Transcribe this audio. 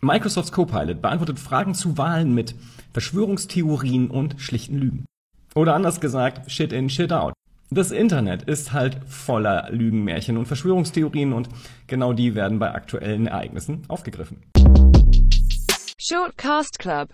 Microsofts Copilot beantwortet Fragen zu Wahlen mit Verschwörungstheorien und schlichten Lügen. Oder anders gesagt, Shit in, Shit out. Das Internet ist halt voller Lügenmärchen und Verschwörungstheorien und genau die werden bei aktuellen Ereignissen aufgegriffen. Shortcast Club